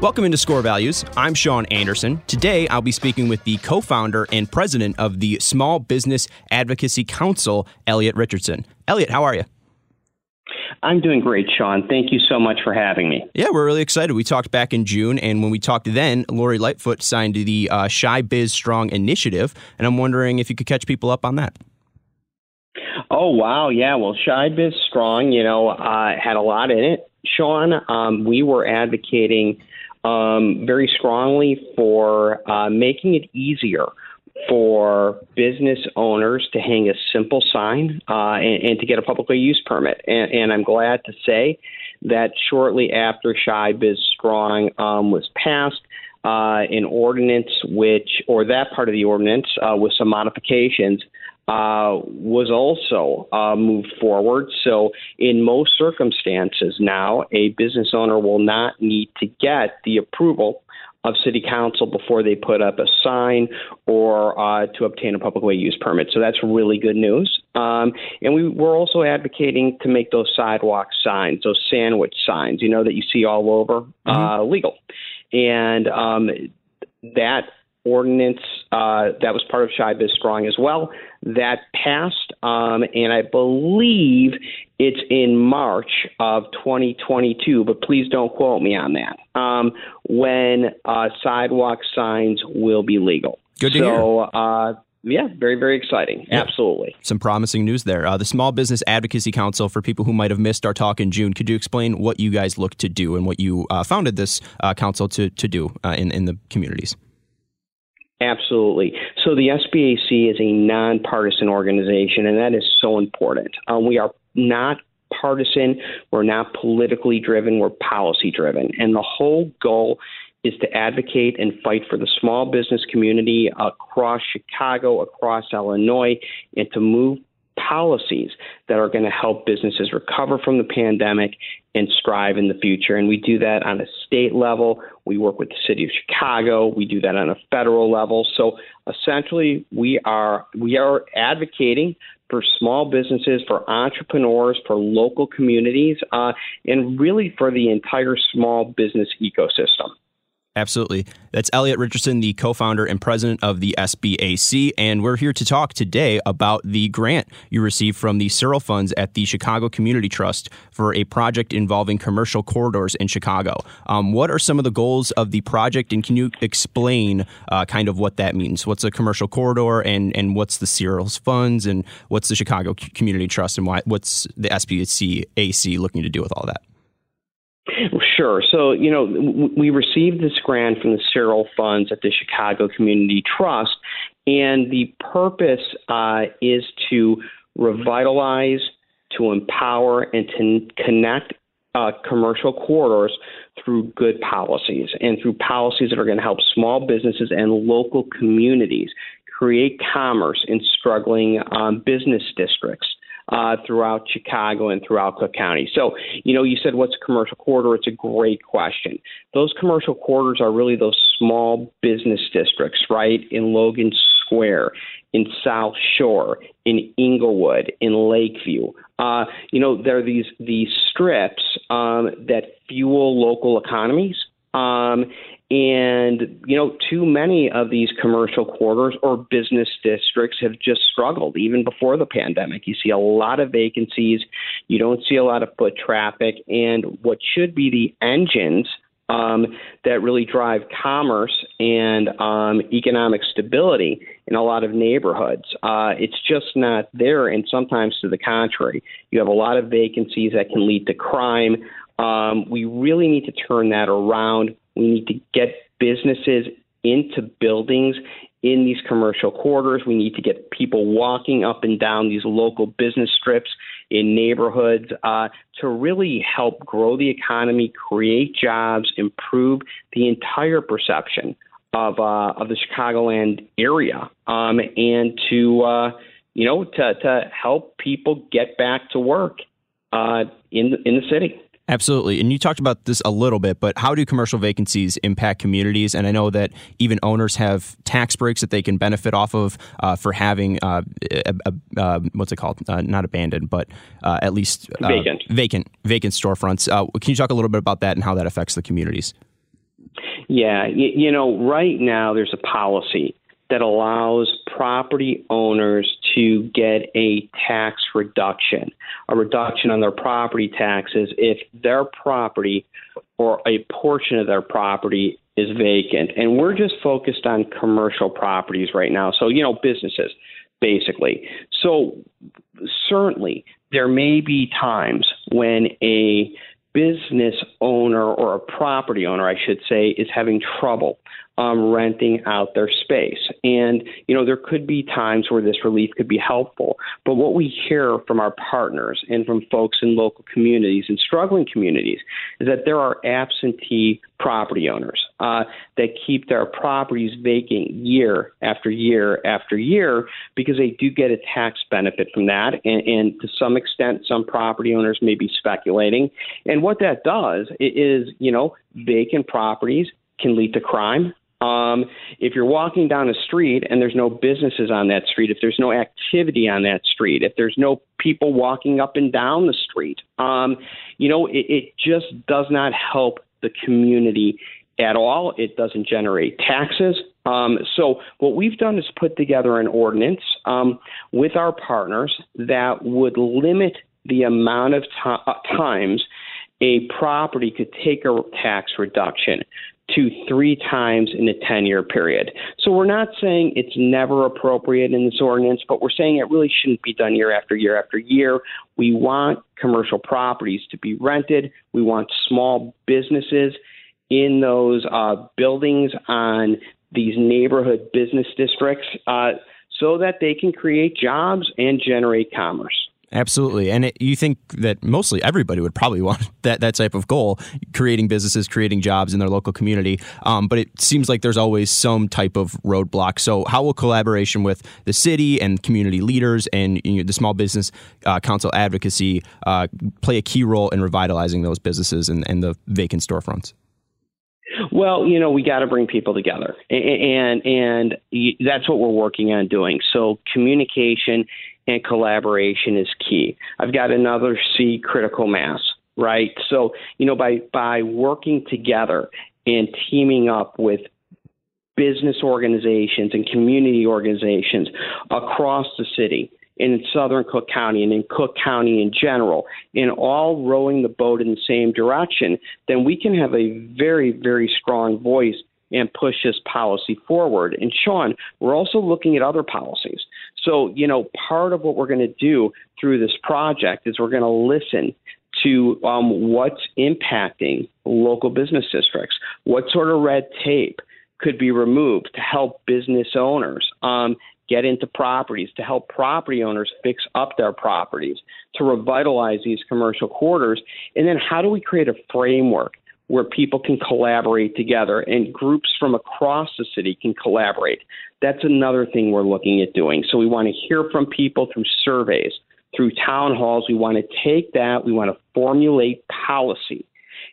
Welcome into Score Values. I'm Sean Anderson. Today, I'll be speaking with the co founder and president of the Small Business Advocacy Council, Elliot Richardson. Elliot, how are you? I'm doing great, Sean. Thank you so much for having me. Yeah, we're really excited. We talked back in June, and when we talked then, Lori Lightfoot signed the uh, Chi Biz Strong initiative, and I'm wondering if you could catch people up on that. Oh wow, yeah. Well, Chi Biz Strong, you know, uh, had a lot in it. Sean, um, we were advocating um, very strongly for uh, making it easier for business owners to hang a simple sign uh, and, and, to get a publicly use permit. And, and, I'm glad to say that shortly after Chi Biz Strong um, was passed, uh, an ordinance which, or that part of the ordinance uh, with some modifications, uh, was also uh, moved forward. So, in most circumstances now, a business owner will not need to get the approval of city council before they put up a sign or uh, to obtain a public way use permit. So that's really good news. Um, and we, we're also advocating to make those sidewalk signs, those sandwich signs, you know, that you see all over, mm-hmm. uh, legal. And um, that ordinance uh, that was part of Chi Biz Strong as well. That passed, um, and I believe it's in March of 2022, but please don't quote me on that. Um, when uh, sidewalk signs will be legal. Good to so, hear. Uh, yeah, very, very exciting. Yeah. Absolutely. Some promising news there. Uh, the Small Business Advocacy Council, for people who might have missed our talk in June, could you explain what you guys look to do and what you uh, founded this uh, council to, to do uh, in, in the communities? Absolutely. So the SBAC is a nonpartisan organization, and that is so important. Um, we are not partisan, we're not politically driven, we're policy driven. And the whole goal is to advocate and fight for the small business community across Chicago, across Illinois, and to move policies that are going to help businesses recover from the pandemic and strive in the future. And we do that on a state level. We work with the city of Chicago. We do that on a federal level. So essentially, we are we are advocating for small businesses, for entrepreneurs, for local communities, uh, and really for the entire small business ecosystem. Absolutely. That's Elliot Richardson, the co founder and president of the SBAC. And we're here to talk today about the grant you received from the Searle Funds at the Chicago Community Trust for a project involving commercial corridors in Chicago. Um, what are some of the goals of the project, and can you explain uh, kind of what that means? What's a commercial corridor, and, and what's the Searle's Funds, and what's the Chicago Community Trust, and why, what's the SBAC looking to do with all that? Sure. So, you know, we received this grant from the Searle Funds at the Chicago Community Trust, and the purpose uh, is to revitalize, to empower, and to connect uh, commercial corridors through good policies and through policies that are going to help small businesses and local communities create commerce in struggling um, business districts uh, throughout Chicago and throughout Cook County. So, you know, you said what's a commercial corridor? It's a great question. Those commercial corridors are really those small business districts, right? In Logan Square, in South Shore, in Englewood, in Lakeview. Uh, you know, there are these these strips um, that fuel local economies. Um, and, you know, too many of these commercial corridors or business districts have just struggled even before the pandemic. You see a lot of vacancies, you don't see a lot of foot traffic, and what should be the engines um, that really drive commerce and um, economic stability in a lot of neighborhoods. Uh, it's just not there, and sometimes to the contrary. You have a lot of vacancies that can lead to crime. Um, we really need to turn that around. We need to get businesses into buildings in these commercial corridors. We need to get people walking up and down these local business strips in neighborhoods uh, to really help grow the economy, create jobs, improve the entire perception of uh, of the Chicagoland area, um, and to uh, you know to to help people get back to work uh, in in the city. Absolutely. And you talked about this a little bit, but how do commercial vacancies impact communities? And I know that even owners have tax breaks that they can benefit off of uh, for having, uh, a, a, uh, what's it called? Uh, not abandoned, but uh, at least uh, vacant. Vacant, vacant storefronts. can you talk a little bit about that and how that affects the communities? Yeah. You, you know, right now there's a policy that allows property owners to get a tax reduction, a reduction on their property taxes if their property or a portion of their property is vacant. And we're just focused on commercial properties right now. So, you know, businesses, basically. So, certainly, there may be times when a business owner or a property owner, I should say, is having trouble um, renting out their space. And, you know, there could be times where this relief could be helpful. But what we hear from our partners and from folks in local communities and struggling communities is that there are absentee property owners uh, that keep their properties vacant year after year after year because they do get a tax benefit from that. And, and to some extent, some property owners may be speculating. And what that does is, you know, vacant properties can lead to crime. Um, if you're walking down a street and there's no businesses on that street, if there's no activity on that street, if there's no people walking up and down the street, um, you know, it, it just does not help the community at all. It doesn't generate taxes. Um, so what we've done is put together an ordinance um, with our partners that would limit the amount of to- times a property could take a tax reduction to three times in a 10 year period. So we're not saying it's never appropriate in this ordinance, but we're saying it really shouldn't be done year after year after year. We want commercial properties to be rented, we want small businesses in those uh, buildings on these neighborhood business districts uh, so that they can create jobs and generate commerce. Absolutely, and it, you think that mostly everybody would probably want that that type of goal, creating businesses, creating jobs in their local community. Um, but it seems like there's always some type of roadblock. So, how will collaboration with the city and community leaders and you know, the small business uh, council advocacy uh, play a key role in revitalizing those businesses and, and the vacant storefronts? Well, you know, we got to bring people together, and and that's what we're working on doing. So, communication and collaboration is key. I've got another C, critical mass, right? So, you know, by by working together and teaming up with business organizations and community organizations across the city in southern Cook County and in Cook County in general, in all rowing the boat in the same direction, then we can have a very, very strong voice and push this policy forward. And Sean, we're also looking at other policies. So, you know, part of what we're going to do through this project is we're going to listen to um, what's impacting local business districts, what sort of red tape could be removed to help business owners um, get into properties, to help property owners fix up their properties, to revitalize these commercial corridors. And then how do we create a framework where people can collaborate together and groups from across the city can collaborate. That's another thing we're looking at doing. So we want to hear from people through surveys, through town halls. We want to take that, we want to formulate policy.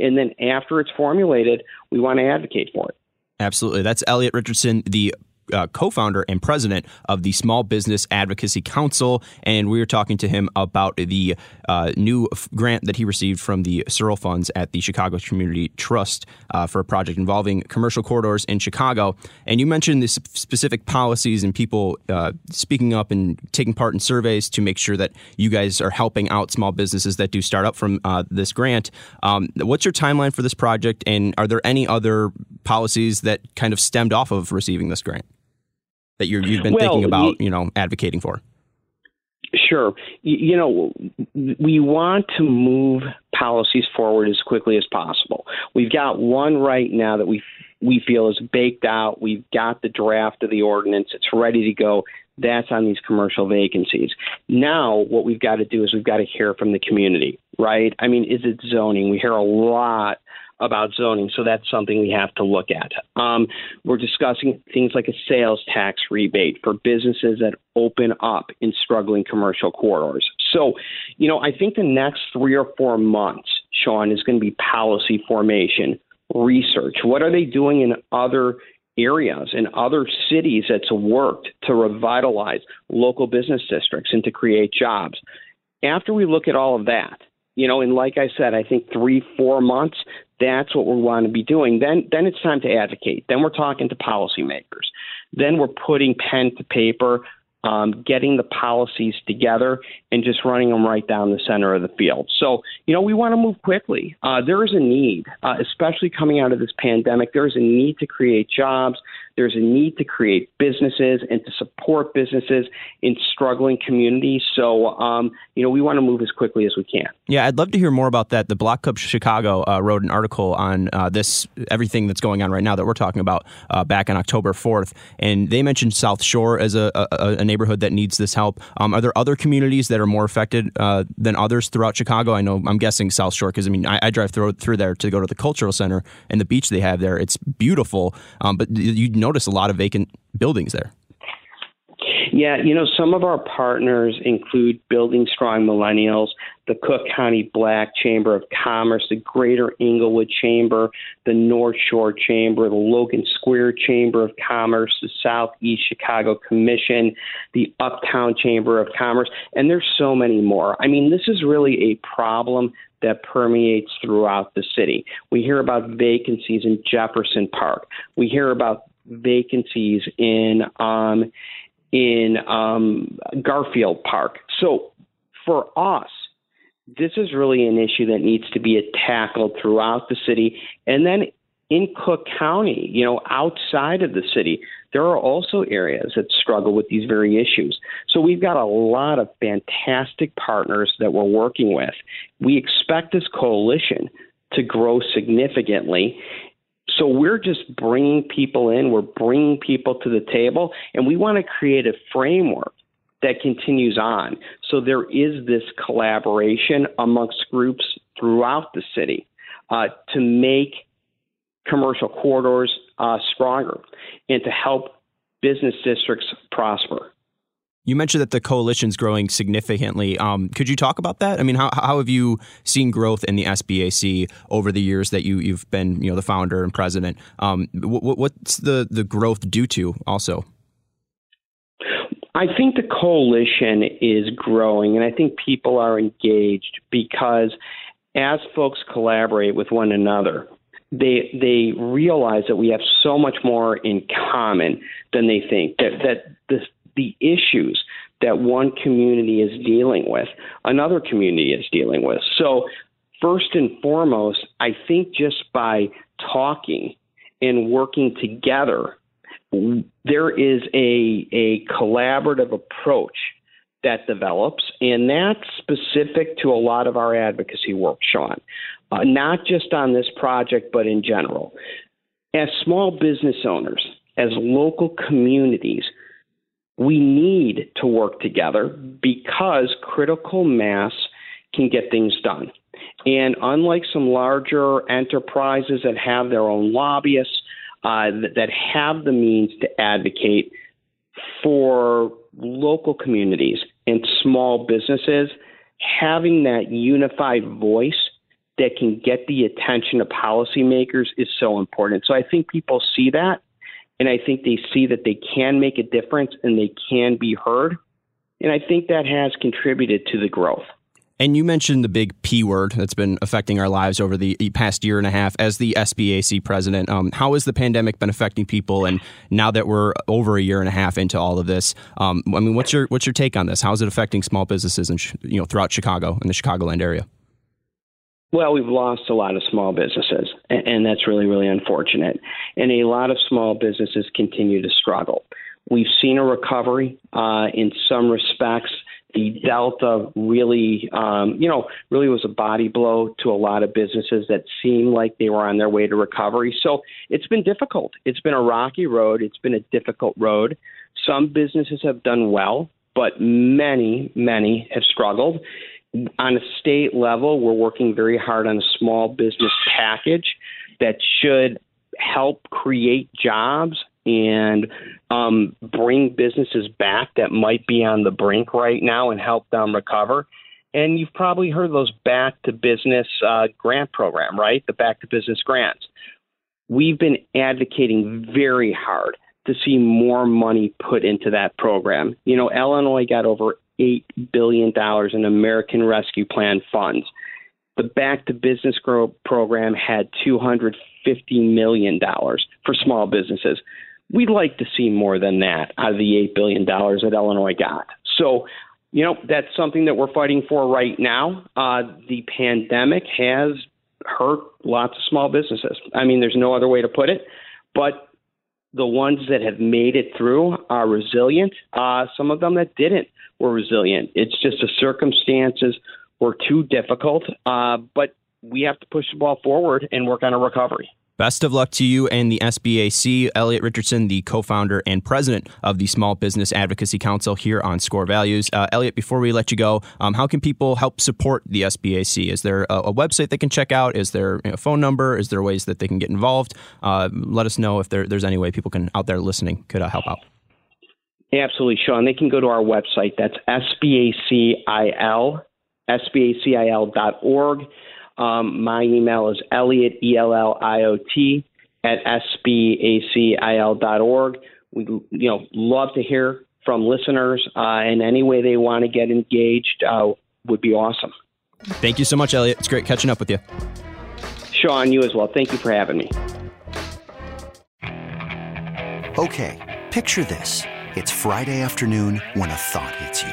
And then after it's formulated, we want to advocate for it. Absolutely. That's Elliot Richardson, the uh, co founder and president of the Small Business Advocacy Council. And we were talking to him about the uh, new f- grant that he received from the Searle Funds at the Chicago Community Trust uh, for a project involving commercial corridors in Chicago. And you mentioned the specific policies and people uh, speaking up and taking part in surveys to make sure that you guys are helping out small businesses that do start up from uh, this grant. Um, what's your timeline for this project, and are there any other policies that kind of stemmed off of receiving this grant that you have been well, thinking about, you know, advocating for? Sure. You know, we want to move policies forward as quickly as possible. We've got one right now that we we feel is baked out. We've got the draft of the ordinance. It's ready to go. That's on these commercial vacancies. Now, what we've got to do is we've got to hear from the community, right? I mean, is it zoning? We hear a lot about zoning, so that's something we have to look at. Um, we're discussing things like a sales tax rebate for businesses that open up in struggling commercial corridors. So, you know, I think the next three or four months, Sean, is going to be policy formation, research. What are they doing in other areas in other cities that's worked to revitalize local business districts and to create jobs. After we look at all of that, you know, and like I said, I think three, four months, that's what we want to be doing. Then, then it's time to advocate. Then we're talking to policymakers. Then we're putting pen to paper um, getting the policies together and just running them right down the center of the field. So, you know, we want to move quickly. Uh, there is a need, uh, especially coming out of this pandemic, there is a need to create jobs. There's a need to create businesses and to support businesses in struggling communities. So, um, you know, we want to move as quickly as we can. Yeah, I'd love to hear more about that. The Block Club Chicago uh, wrote an article on uh, this, everything that's going on right now that we're talking about uh, back on October 4th. And they mentioned South Shore as a, a, a neighborhood that needs this help. Um, are there other communities that are more affected uh, than others throughout Chicago? I know, I'm guessing South Shore, because I mean, I, I, drive through, through there to go to the cultural center and the beach they have there. It's beautiful. Um, but you notice a lot of vacant buildings there. Yeah, you know, some of our partners include Building Strong Millennials, the Cook County Black Chamber of Commerce, the Greater Englewood Chamber, the North Shore Chamber, the Logan Square Chamber of Commerce, the Southeast Chicago Commission, the Uptown Chamber of Commerce, and there's so many more. I mean, this is really a problem that permeates throughout the city. We hear about vacancies in Jefferson Park. We hear about vacancies in um, in um, Garfield Park. So for us, this is really an issue that needs to be tackled throughout the city, and then in Cook County, you know, outside of the city, there are also areas that struggle with these very issues. So we've got a lot of fantastic partners that we're working with. We expect this coalition to grow significantly. So we're just bringing people in, we're bringing people to the table, and we want to create a framework that continues on. So there is this collaboration amongst groups throughout the city uh, to make commercial corridors uh, stronger and to help business districts prosper. You mentioned that the coalition's growing significantly. Um, could you talk about that? I mean, how, how have you seen growth in the SBAC over the years that you, you've been, you know, the founder and president? Um, what, what's the, the growth due to also? I think the coalition is growing, and I think people are engaged because as folks collaborate with one another, they they realize that we have so much more in common than they think. That that the the issues that one community is dealing with, another community is dealing with. So first and foremost, I think just by talking and working together, there is a a collaborative approach that develops, and that's specific to a lot of our advocacy work, Sean uh, not just on this project, but in general. As small business owners, as local communities, we need to work together because critical mass can get things done. And unlike some larger enterprises that have their own lobbyists, uh, that have the means to advocate for local communities and small businesses, having that unified voice that can get the attention of policymakers is so important. So I think people see that and I think they see that they can make a difference and they can be heard. And I think that has contributed to the growth. And you mentioned the big P word that's been affecting our lives over the past year and a half as the SBAC president. Um, how has the pandemic been affecting people? And now that we're over a year and a half into all of this, um, I mean, what's your what's your take on this? How is it affecting small businesses and you know throughout Chicago and the Chicagoland area? Well, we've lost a lot of small businesses, and that's really really unfortunate. And a lot of small businesses continue to struggle. We've seen a recovery uh, in some respects the delta really, um, you know, really was a body blow to a lot of businesses that seemed like they were on their way to recovery. So it's been difficult. It's been a rocky road. It's been a difficult road. Some businesses have done well, but many, many have struggled. On a state level, we're working very hard on a small business package that should help create jobs and um, bring businesses back that might be on the brink right now and help them recover. And you've probably heard those back to business uh, grant program, right? The back to business grants. We've been advocating very hard to see more money put into that program. You know, Illinois got over $8 billion in American Rescue Plan funds. The Back to Business Growth program had $250 million for small businesses we'd like to see more than that out of the $8 billion that Illinois got. So, you know, that's something that we're fighting for right now. Uh, the pandemic has hurt lots of small businesses. I mean, there's no other way to put it. But the ones that have made it through are resilient. Uh, some of them that didn't were resilient. It's just the circumstances were too difficult. Uh, but we have to push the ball forward and work on a recovery. Best of luck to you and the SBAC. Elliot Richardson, the co founder and president of the Small Business Advocacy Council here on Score Values. Uh, Elliot, before we let you go, um, how can people help support the SBAC? Is there a, a website they can check out? Is there a phone number? Is there ways that they can get involved? Uh, let us know if there, there's any way people can out there listening could uh, help out. Absolutely, Sean. They can go to our website. That's SBACIL, SBACIL.org. Um, my email is Elliot, E L L I O T, at SBACIL.org. We you know love to hear from listeners, uh, and any way they want to get engaged uh, would be awesome. Thank you so much, Elliot. It's great catching up with you. Sean, you as well. Thank you for having me. Okay, picture this. It's Friday afternoon when a thought hits you.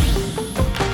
you.